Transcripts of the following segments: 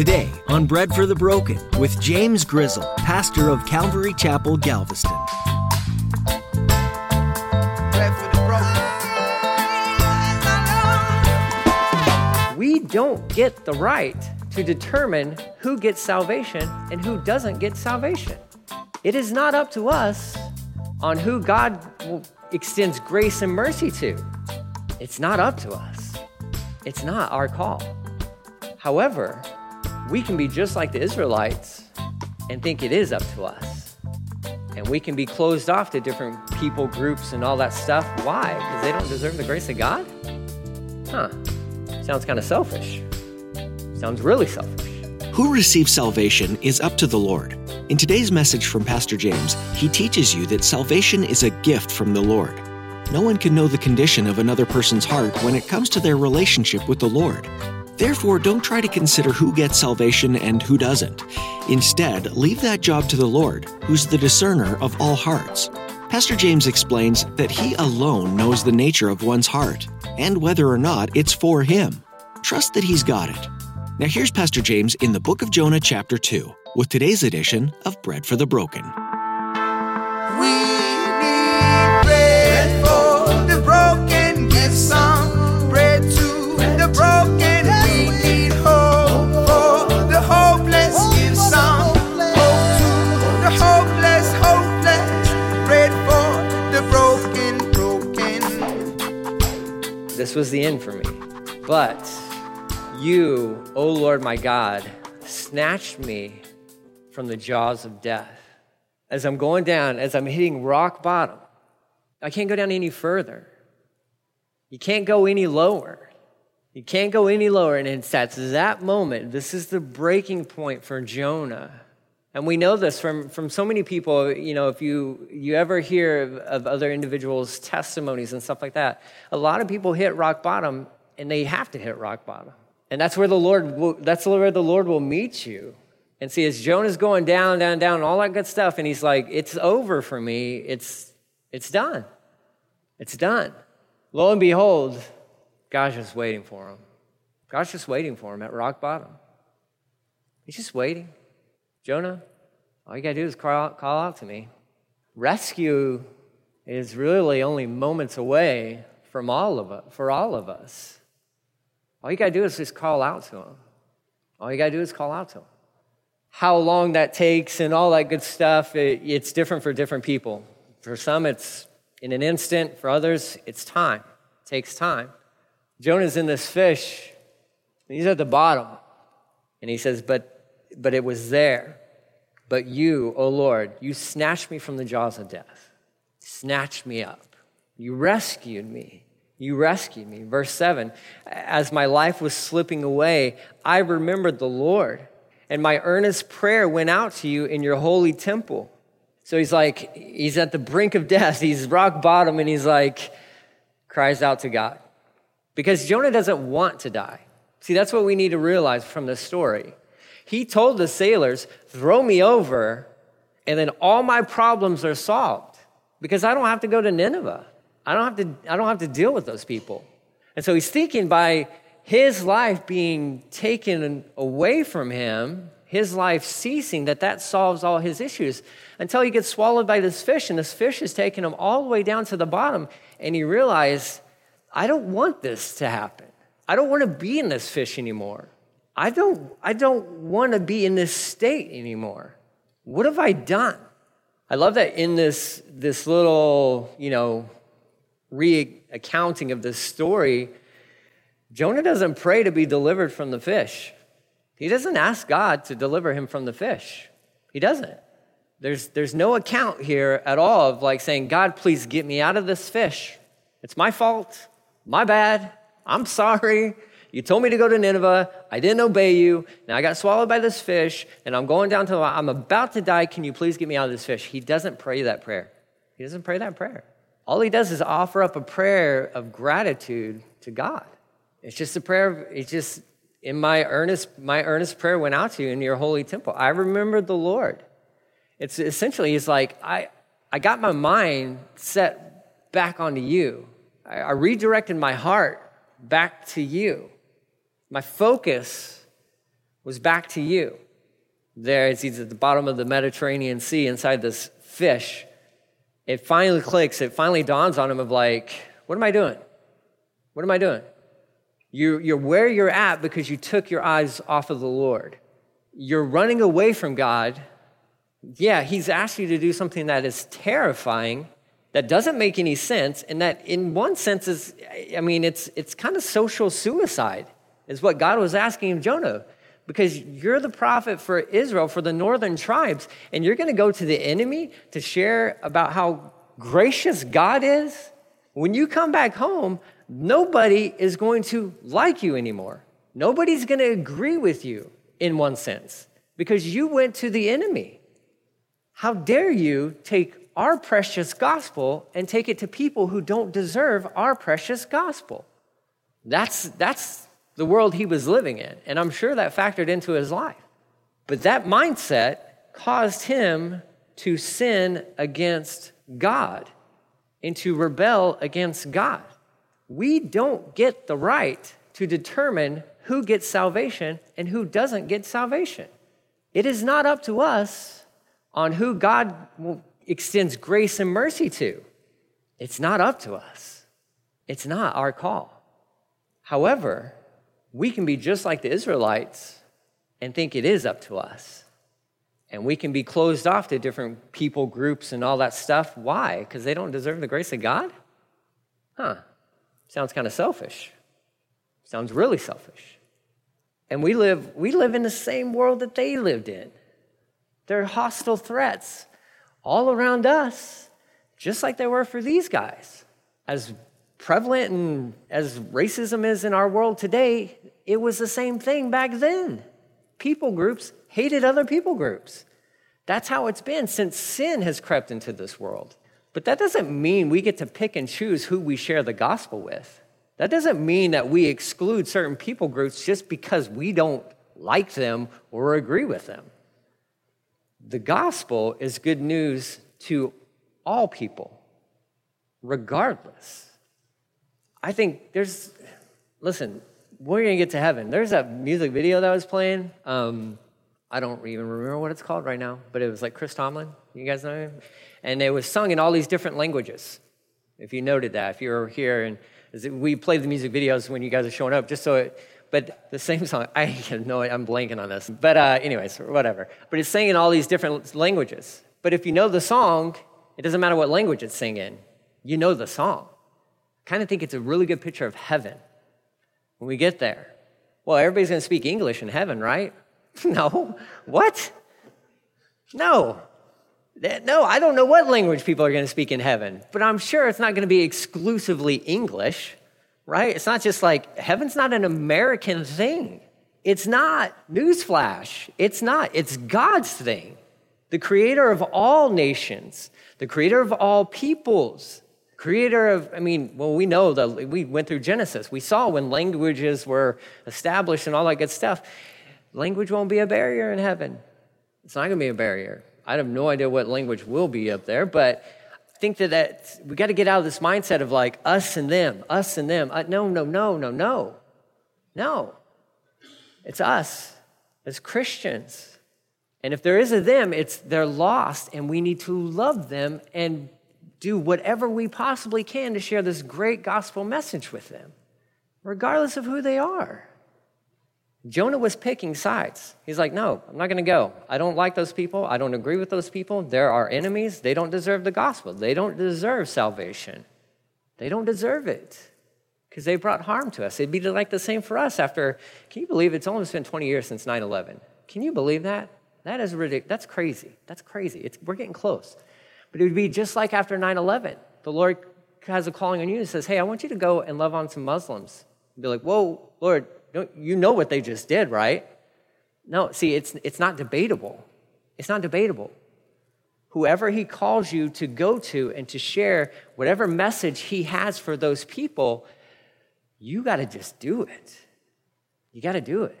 Today on Bread for the Broken with James Grizzle, pastor of Calvary Chapel, Galveston. We don't get the right to determine who gets salvation and who doesn't get salvation. It is not up to us on who God extends grace and mercy to. It's not up to us. It's not our call. However, we can be just like the Israelites and think it is up to us. And we can be closed off to different people, groups, and all that stuff. Why? Because they don't deserve the grace of God? Huh. Sounds kind of selfish. Sounds really selfish. Who receives salvation is up to the Lord. In today's message from Pastor James, he teaches you that salvation is a gift from the Lord. No one can know the condition of another person's heart when it comes to their relationship with the Lord. Therefore, don't try to consider who gets salvation and who doesn't. Instead, leave that job to the Lord, who's the discerner of all hearts. Pastor James explains that he alone knows the nature of one's heart and whether or not it's for him. Trust that he's got it. Now, here's Pastor James in the book of Jonah, chapter 2, with today's edition of Bread for the Broken. This was the end for me. But you, O Lord my God, snatched me from the jaws of death. As I'm going down, as I'm hitting rock bottom, I can't go down any further. You can't go any lower. You can't go any lower. And it's at that moment, this is the breaking point for Jonah and we know this from, from so many people, you know, if you, you ever hear of, of other individuals' testimonies and stuff like that, a lot of people hit rock bottom and they have to hit rock bottom. And that's where the Lord will, that's where the Lord will meet you. And see, as Jonah's going down, down, down, all that good stuff, and he's like, it's over for me. It's, it's done. It's done. Lo and behold, God's just waiting for him. God's just waiting for him at rock bottom. He's just waiting. Jonah, all you got to do is call out, call out to me. Rescue is really only moments away from all of us, for all of us. All you got to do is just call out to him. All you got to do is call out to him. How long that takes and all that good stuff, it, it's different for different people. For some, it's in an instant. For others, it's time. It takes time. Jonah's in this fish. He's at the bottom. And he says, But but it was there. But you, O oh Lord, you snatched me from the jaws of death, snatched me up. You rescued me. You rescued me. Verse 7 As my life was slipping away, I remembered the Lord, and my earnest prayer went out to you in your holy temple. So he's like, he's at the brink of death. He's rock bottom, and he's like, cries out to God. Because Jonah doesn't want to die. See, that's what we need to realize from this story. He told the sailors, throw me over, and then all my problems are solved because I don't have to go to Nineveh. I don't have to, I don't have to deal with those people. And so he's thinking by his life being taken away from him, his life ceasing, that that solves all his issues until he gets swallowed by this fish, and this fish is taking him all the way down to the bottom. And he realized, I don't want this to happen. I don't want to be in this fish anymore. I don't, I don't want to be in this state anymore. What have I done? I love that in this, this little, you know, reaccounting of this story, Jonah doesn't pray to be delivered from the fish. He doesn't ask God to deliver him from the fish. He doesn't. There's, there's no account here at all of like saying, God, please get me out of this fish. It's my fault, my bad, I'm sorry. You told me to go to Nineveh. I didn't obey you. Now I got swallowed by this fish, and I'm going down to the, I'm about to die. Can you please get me out of this fish? He doesn't pray that prayer. He doesn't pray that prayer. All he does is offer up a prayer of gratitude to God. It's just a prayer, it's just in my earnest, my earnest prayer went out to you in your holy temple. I remembered the Lord. It's essentially, he's like, I, I got my mind set back onto you. I, I redirected my heart back to you. My focus was back to you. There, he's at the bottom of the Mediterranean Sea inside this fish, it finally clicks, it finally dawns on him of like, what am I doing? What am I doing? You're, you're where you're at because you took your eyes off of the Lord. You're running away from God. Yeah, He's asked you to do something that is terrifying, that doesn't make any sense, and that in one sense is, I mean, it's, it's kind of social suicide, is what God was asking of Jonah. Because you're the prophet for Israel, for the northern tribes, and you're to go to the enemy to share about how gracious God is. When you come back home, nobody is going to like you anymore. Nobody's to agree with you in one sense because you went to the enemy. How dare you take our precious gospel and take it to people who don't deserve our precious gospel? That's, that's the world he was living in. And I'm sure that factored into his life. But that mindset caused him to sin against God and to rebel against God we don't get the right to determine who gets salvation and who doesn't get salvation. It is not up to us on who God extends grace and mercy to. It's not up to us. It's not our call. However, we can be just like the Israelites and think it is up to us. And we can be closed off to different people groups and all that stuff. Why? Because they don't deserve the grace of God? Huh. Sounds kind of selfish. Sounds really selfish. And we live, we live in the same world that they lived in. There are hostile threats all around us, just like there were for these guys. As prevalent and as racism is in our world today, it was the same thing back then. People groups hated other people groups. That's how it's been since sin has crept into this world. But that doesn't mean we get to pick and choose who we share the gospel with. That doesn't mean that we exclude certain people groups just because we don't like them or agree with them. The gospel is good news to all people, regardless. I think there's, listen, we're gonna get to heaven. There's that music video that was playing. Um, I don't even remember what it's called right now, but it was like Chris Tomlin. You guys know him? and it was sung in all these different languages. If you noted that, if you were here, and we played the music videos when you guys are showing up, just so it, but the same song, I no, I'm blanking on this. But uh, anyways, whatever. But it's sang in all these different languages. But if you know the song, it doesn't matter what language it's singing in. You know the song. I kind of think it's a really good picture of heaven when we get there. Well, everybody's going to speak English in heaven, right? no. What? No. No, I don't know what language people are going to speak in heaven, but I'm sure it's not going to be exclusively English, right? It's not just like heaven's not an American thing. It's not. Newsflash. It's not. It's God's thing. The creator of all nations, the creator of all peoples, creator of, I mean, well, we know that we went through Genesis. We saw when languages were established and all that good stuff. Language won't be a barrier in heaven. It's not going to be a barrier. I have no idea what language will be up there, but I think that, that we got to get out of this mindset of like us and them, us and them. Uh, no, no, no, no, no. No. It's us as Christians. And if there is a them, it's they're lost, and we need to love them and do whatever we possibly can to share this great gospel message with them, regardless of who they are. Jonah was picking sides. He's like, no, I'm not going to go. I don't like those people. I don't agree with those people. They're our enemies. They don't deserve the gospel. They don't deserve salvation. They don't deserve it because they brought harm to us. It'd be like the same for us after, can you believe it's almost been 20 years since 9 11? Can you believe that? That is ridiculous. That's crazy. That's crazy. It's, we're getting close. But it would be just like after 9 11. The Lord has a calling on you and says, hey, I want you to go and love on some Muslims. You'd be like, whoa, Lord, you know what they just did, right? No, see, it's, it's not debatable. It's not debatable. Whoever he calls you to go to and to share whatever message he has for those people, you got to just do it. You got to do it.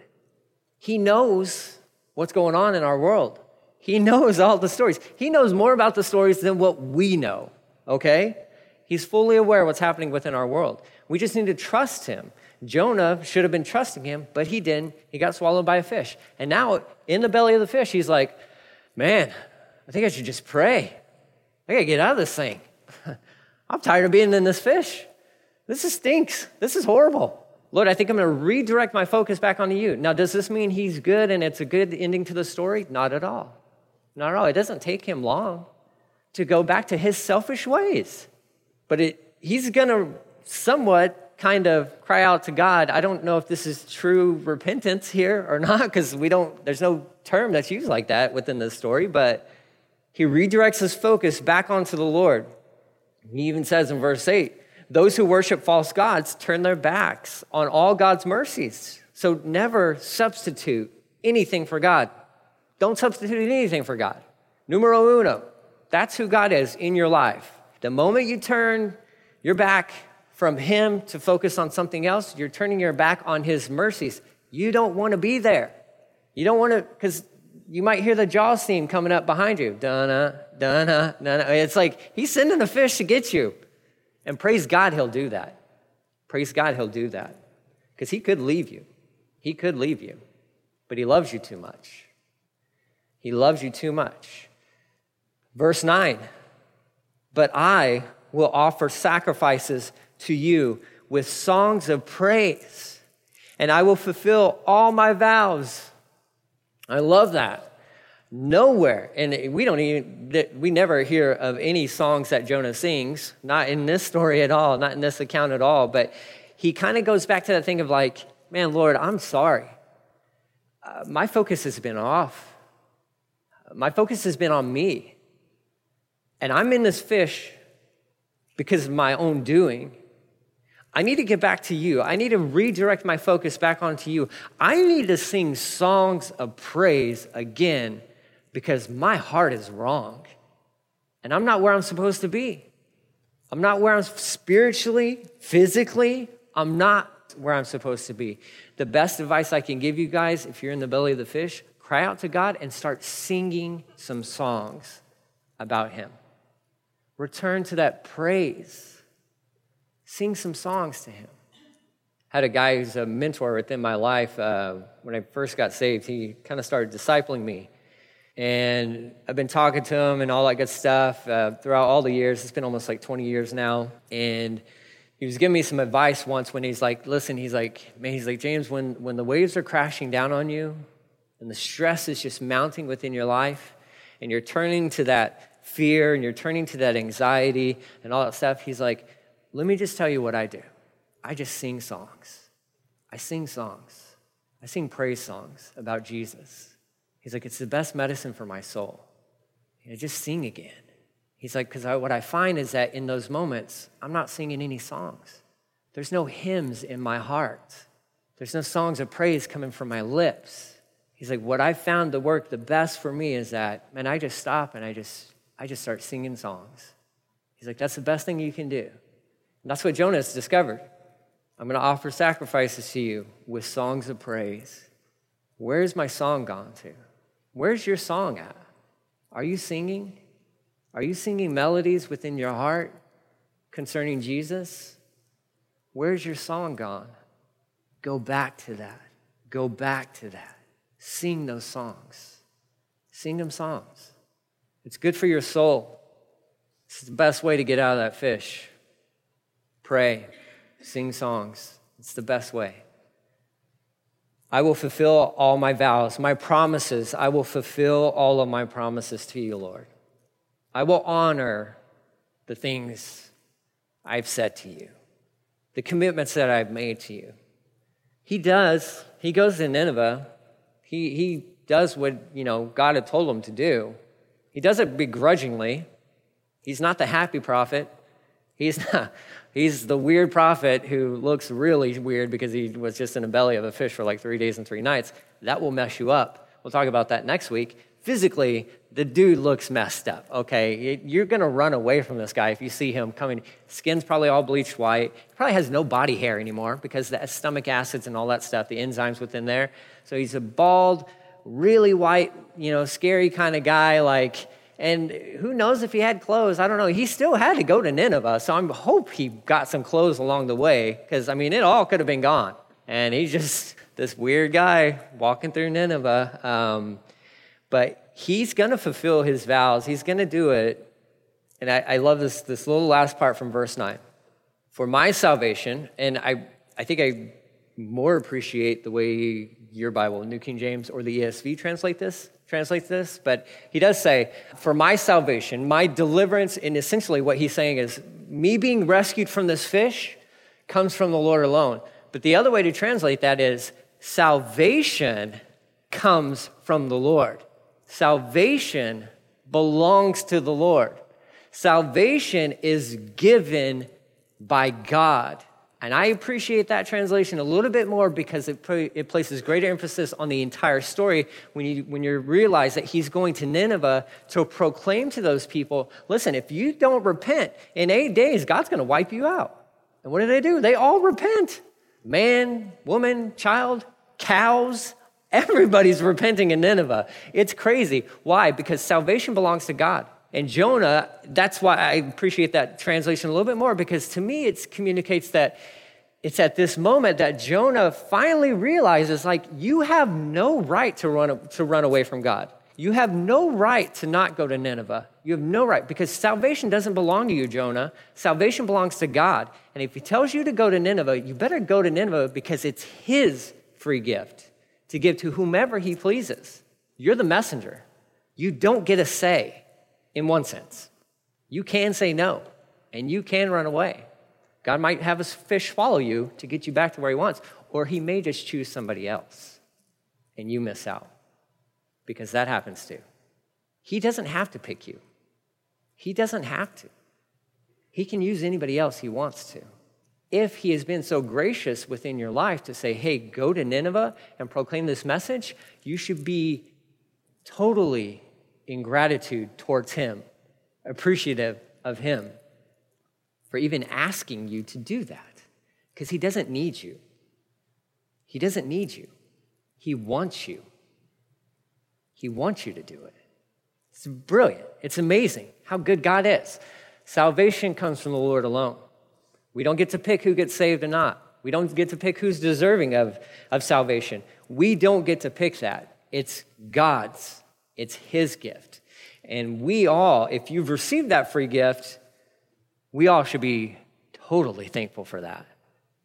He knows what's going on in our world. He knows all the stories. He knows more about the stories than what we know, okay? He's fully aware what's happening within our world. We just need to trust him Jonah should have been trusting him, but he didn't. He got swallowed by a fish. And now, in the belly of the fish, he's like, man, I think I should just pray. I gotta get out of this thing. I'm tired of being in this fish. This is stinks. This is horrible. Lord, I think I'm gonna redirect my focus back onto you. Now, does this mean he's good and it's a good ending to the story? Not at all. Not at all. It doesn't take him long to go back to his selfish ways. But it, he's gonna somewhat kind of cry out to God. I don't know if this is true repentance here or not, because we don't, there's no term that's used like that within the story, but he redirects his focus back onto the Lord. He even says in verse 8, those who worship false gods turn their backs on all God's mercies. So never substitute anything for God. Don't substitute anything for God. Numero uno. That's who God is in your life. The moment you turn your back from Him to focus on something else, you're turning your back on His mercies. You don't want to be there. You don't want to, because you might hear the Jaws theme coming up behind you. Donna, Donna, Donna. It's like He's sending a fish to get you. And praise God, He'll do that. Praise God, He'll do that. Because He could leave you. He could leave you. But He loves you too much. He loves you too much. Verse 9, but I will offer sacrifices to you with songs of praise, and I will fulfill all my vows. I love that. Nowhere, and we don't even, we never hear of any songs that Jonah sings, not in this story at all, not in this account at all, but he kind of goes back to that thing of like, man, Lord, I'm sorry. Uh, my focus has been off. My focus has been on me. And I'm in this fish because of my own doing. I need to get back to you. I need to redirect my focus back onto you. I need to sing songs of praise again because my heart is wrong. And I'm not where I'm supposed to be. I'm not where I'm spiritually, physically, I'm not where I'm supposed to be. The best advice I can give you guys, if you're in the belly of the fish, cry out to God and start singing some songs about Him. Return to that praise. Sing some songs to Him. I had a guy who's a mentor within my life. Uh, when I first got saved, he kind of started discipling me. And I've been talking to him and all that good stuff uh, throughout all the years. It's been almost like 20 years now. And he was giving me some advice once when he's like, listen, he's like, man, he's like, James, when, when the waves are crashing down on you and the stress is just mounting within your life and you're turning to that fear and you're turning to that anxiety and all that stuff, he's like, let me just tell you what I do. I just sing songs. I sing songs. I sing praise songs about Jesus. He's like, it's the best medicine for my soul. You know, just sing again. He's like, because what I find is that in those moments, I'm not singing any songs. There's no hymns in my heart. There's no songs of praise coming from my lips. He's like, what I found to work the best for me is that, man, I just stop and I just I just start singing songs. He's like, that's the best thing you can do. And that's what Jonah's discovered. I'm going to offer sacrifices to you with songs of praise. Where's my song gone to? Where's your song at? Are you singing? Are you singing melodies within your heart concerning Jesus? Where's your song gone? Go back to that. Go back to that. Sing those songs. Sing them songs. It's good for your soul. It's the best way to get out of that fish. Pray, sing songs. It's the best way. I will fulfill all my vows, my promises. I will fulfill all of my promises to you, Lord. I will honor the things I've said to you, the commitments that I've made to you. He does. He goes to Nineveh. He, he does what, you know, God had told him to do. He does it begrudgingly. He's not the happy prophet. He's not. He's the weird prophet who looks really weird because he was just in the belly of a fish for like three days and three nights. That will mess you up. We'll talk about that next week. Physically, the dude looks messed up, okay? You're gonna run away from this guy if you see him coming. Skin's probably all bleached white. Probably has no body hair anymore because the stomach acids and all that stuff, the enzymes within there. So he's a bald, really white, you know, scary kind of guy, like, And who knows if he had clothes? I don't know. He still had to go to Nineveh. So I hope he got some clothes along the way because, I mean, it all could have been gone. And he's just this weird guy walking through Nineveh. Um, but he's going to fulfill his vows, he's going to do it. And I, I love this, this little last part from verse 9. For my salvation, and I, I think I more appreciate the way your Bible, New King James or the ESV translate this translates this, but he does say, For my salvation, my deliverance, and essentially what he's saying is, me being rescued from this fish comes from the Lord alone. But the other way to translate that is, salvation comes from the Lord. Salvation belongs to the Lord. Salvation is given by God. And I appreciate that translation a little bit more because it, it places greater emphasis on the entire story when you, when you realize that he's going to Nineveh to proclaim to those people listen, if you don't repent, in eight days, God's going to wipe you out. And what do they do? They all repent man, woman, child, cows. Everybody's repenting in Nineveh. It's crazy. Why? Because salvation belongs to God. And Jonah, that's why I appreciate that translation a little bit more because to me it communicates that it's at this moment that Jonah finally realizes like you have no right to run to run away from God. You have no right to not go to Nineveh. You have no right because salvation doesn't belong to you, Jonah. Salvation belongs to God. And if he tells you to go to Nineveh, you better go to Nineveh because it's his free gift to give to whomever he pleases. You're the messenger. You don't get a say in one sense. You can say no, and you can run away. God might have a fish follow you to get you back to where he wants, or he may just choose somebody else, and you miss out because that happens too. He doesn't have to pick you, he doesn't have to. He can use anybody else he wants to. If he has been so gracious within your life to say, hey, go to Nineveh and proclaim this message, you should be totally in gratitude towards Him, appreciative of Him for even asking you to do that because He doesn't need you. He doesn't need you, He wants you. He wants you to do it. It's brilliant. It's amazing how good God is. Salvation comes from the Lord alone. We don't get to pick who gets saved or not. We don't get to pick who's deserving of, of salvation. We don't get to pick that. It's God's. It's His gift. And we all, if you've received that free gift, we all should be totally thankful for that.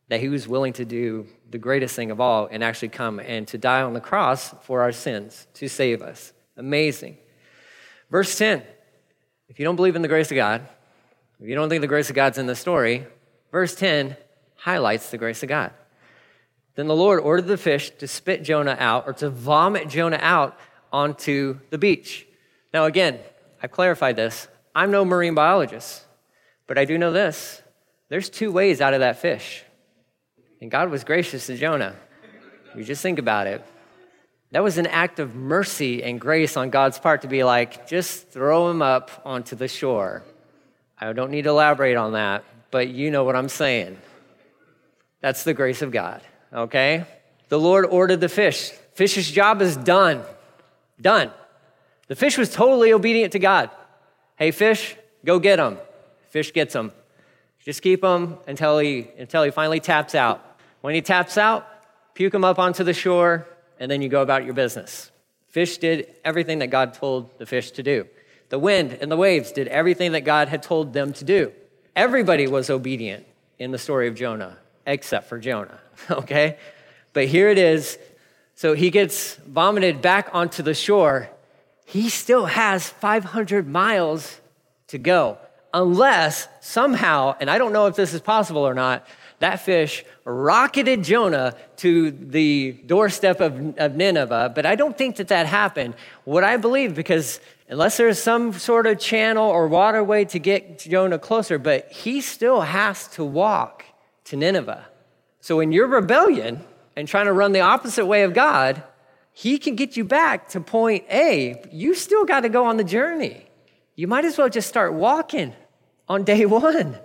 That He was willing to do the greatest thing of all and actually come and to die on the cross for our sins to save us. Amazing. Verse 10 if you don't believe in the grace of God, if you don't think the grace of God's in the story, verse 10 highlights the grace of God. Then the Lord ordered the fish to spit Jonah out or to vomit Jonah out onto the beach. Now, again, I've clarified this. I'm no marine biologist, but I do know this there's two ways out of that fish. And God was gracious to Jonah. You just think about it. That was an act of mercy and grace on God's part to be like, just throw him up onto the shore. I don't need to elaborate on that, but you know what I'm saying. That's the grace of God, okay? The Lord ordered the fish. Fish's job is done. Done. The fish was totally obedient to God. Hey, fish, go get him. Fish gets him. Just keep him until he, until he finally taps out. When he taps out, puke him up onto the shore, and then you go about your business. Fish did everything that God told the fish to do. The wind and the waves did everything that God had told them to do. Everybody was obedient in the story of Jonah, except for Jonah, okay? But here it is so he gets vomited back onto the shore. He still has 500 miles to go, unless somehow, and I don't know if this is possible or not, that fish rocketed Jonah to the doorstep of, of Nineveh. But I don't think that that happened. What I believe, because unless there's some sort of channel or waterway to get Jonah closer, but he still has to walk to Nineveh. So in your rebellion, and trying to run the opposite way of God, He can get you back to point A. You still got to go on the journey. You might as well just start walking on day one.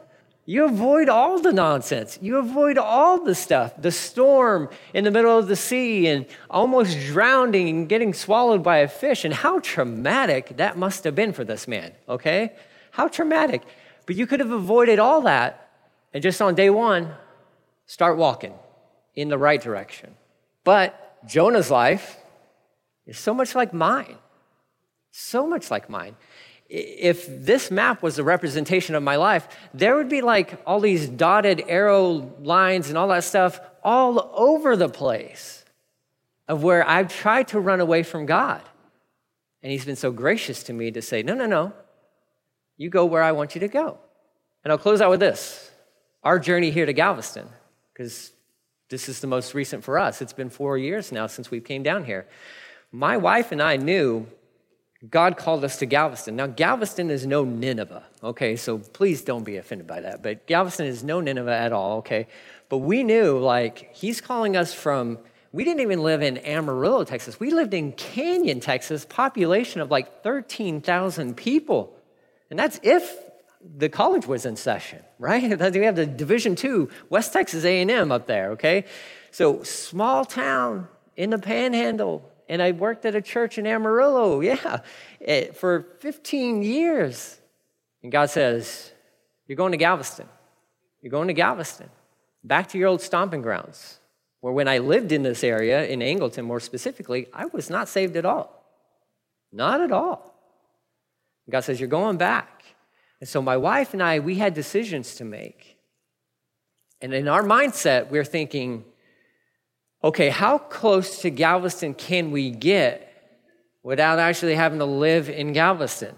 You avoid all the nonsense. You avoid all the stuff, the storm in the middle of the sea and almost drowning and getting swallowed by a fish. And how traumatic that must have been for this man, okay? How traumatic. But you could have avoided all that and just on day one, start walking in the right direction. But Jonah's life is so much like mine, so much like mine if this map was a representation of my life, there would be like all these dotted arrow lines and all that stuff all over the place of where I've tried to run away from God. And He's been so gracious to me to say, no, no, no, you go where I want you to go. And I'll close out with this our journey here to Galveston, because this is the most recent for us. It's been four years now since we came down here. My wife and I knew God called us to Galveston. Now, Galveston is no Nineveh, okay? So please don't be offended by that. But Galveston is no Nineveh at all, okay? But we knew, like, He's calling us from, we didn't even live in Amarillo, Texas. We lived in Canyon, Texas, population of like 13,000 people. And that's if the college was in session, right? We have the Division II, West Texas A&M up there, okay? So small town in the panhandle, and I worked at a church in Amarillo, yeah, eh, for 15 years. And God says, You're going to Galveston. You're going to Galveston, back to your old stomping grounds, where when I lived in this area, in Angleton more specifically, I was not saved at all. Not at all. And God says, You're going back. And so my wife and I, we had decisions to make. And in our mindset, we're thinking, okay, how close to Galveston can we get without actually having to live in Galveston?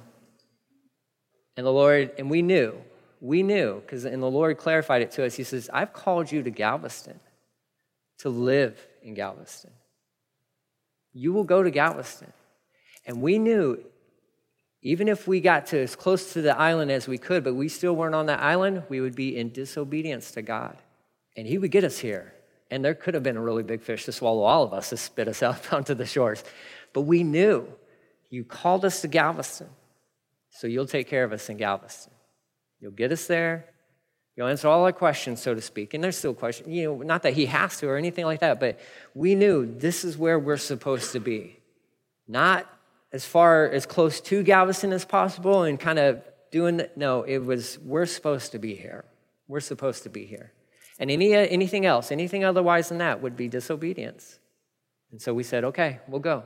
And the Lord, and we knew, we knew, because and the Lord clarified it to us. He says, I've called you to Galveston to live in Galveston. You will go to Galveston. And we knew, even if we got to as close to the island as we could, but we still weren't on that island, we would be in disobedience to God. And He would get us here. And there could have been a really big fish to swallow all of us to spit us out onto the shores. But we knew you called us to Galveston, so you'll take care of us in Galveston. You'll get us there. You'll answer all our questions, so to speak. And there's still questions, you know, not that he has to or anything like that, but we knew this is where we're supposed to be. Not as far as close to Galveston as possible and kind of doing, no, it was, we're supposed to be here. We're supposed to be here. And any, anything else, anything otherwise than that would be disobedience. And so we said, okay, we'll go.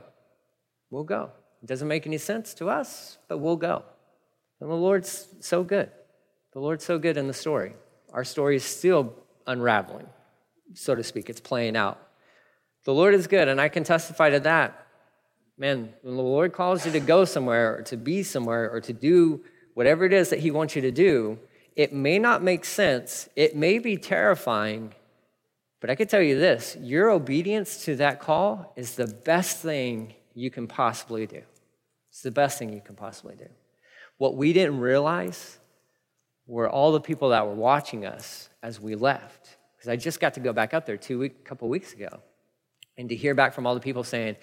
We'll go. It doesn't make any sense to us, but we'll go. And the Lord's so good. The Lord's so good in the story. Our story is still unraveling, so to speak. It's playing out. The Lord is good, and I can testify to that. Man, when the Lord calls you to go somewhere or to be somewhere or to do whatever it is that He wants you to do, it may not make sense, it may be terrifying, but I can tell you this your obedience to that call is the best thing you can possibly do. It's the best thing you can possibly do. What we didn't realize were all the people that were watching us as we left. Because I just got to go back up there two week, couple weeks ago and to hear back from all the people saying,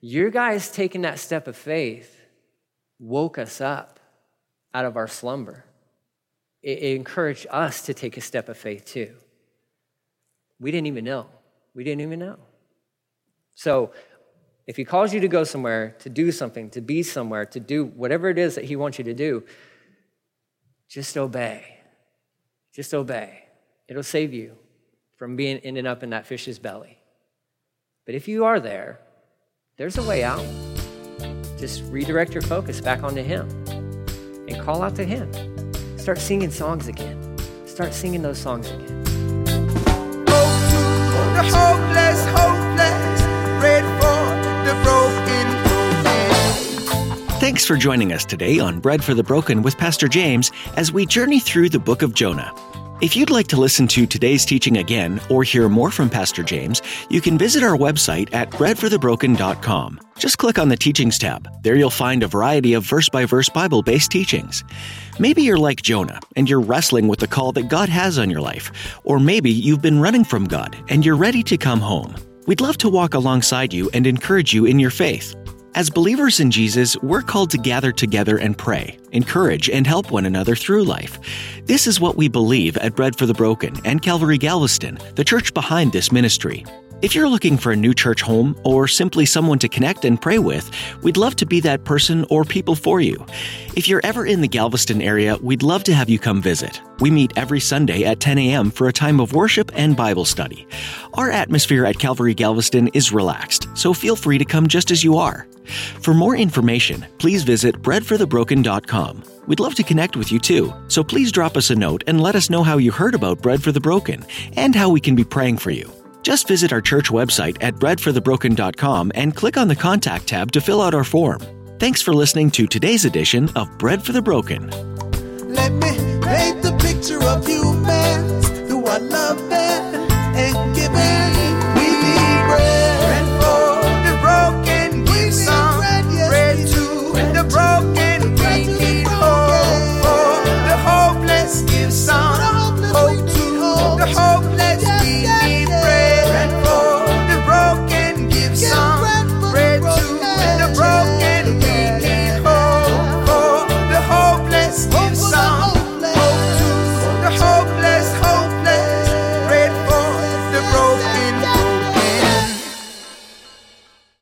Your guys taking that step of faith woke us up out of our slumber it, encouraged us to take a step of faith too. We didn't even know. We didn't even know. So, if he calls you to go somewhere, to do something, to be somewhere, to do whatever it is that he wants you to do, just obey. Just obey. It'll save you from being ending up in that fish's belly. But if you are there, there's a way out. Just redirect your focus back onto him and call out to him. Start singing songs again. Start singing those songs again. Hopeless, hopeless, Thanks for joining us today on Bread for the Broken with Pastor James as we journey through the book of Jonah. If you'd like to listen to today's teaching again or hear more from Pastor James, you can visit our website at breadforthebroken.com. Just click on the Teachings tab. There you'll find a variety of verse by verse Bible based teachings. Maybe you're like Jonah and you're wrestling with the call that God has on your life, or maybe you've been running from God and you're ready to come home. We'd love to walk alongside you and encourage you in your faith. As believers in Jesus, we're called to gather together and pray, encourage, and help one another through life. This is what we believe at Bread for the Broken and Calvary Galveston, the church behind this ministry. If you're looking for a new church home or simply someone to connect and pray with, we'd love to be that person or people for you. If you're ever in the Galveston area, we'd love to have you come visit. We meet every Sunday at 10 a.m. for a time of worship and Bible study. Our atmosphere at Calvary Galveston is relaxed, so feel free to come just as you are. For more information, please visit breadforthebroken.com. We'd love to connect with you too, so please drop us a note and let us know how you heard about Bread for the Broken and how we can be praying for you. Just visit our church website at breadforthebroken.com and click on the Contact tab to fill out our form. Thanks for listening to today's edition of Bread for the Broken.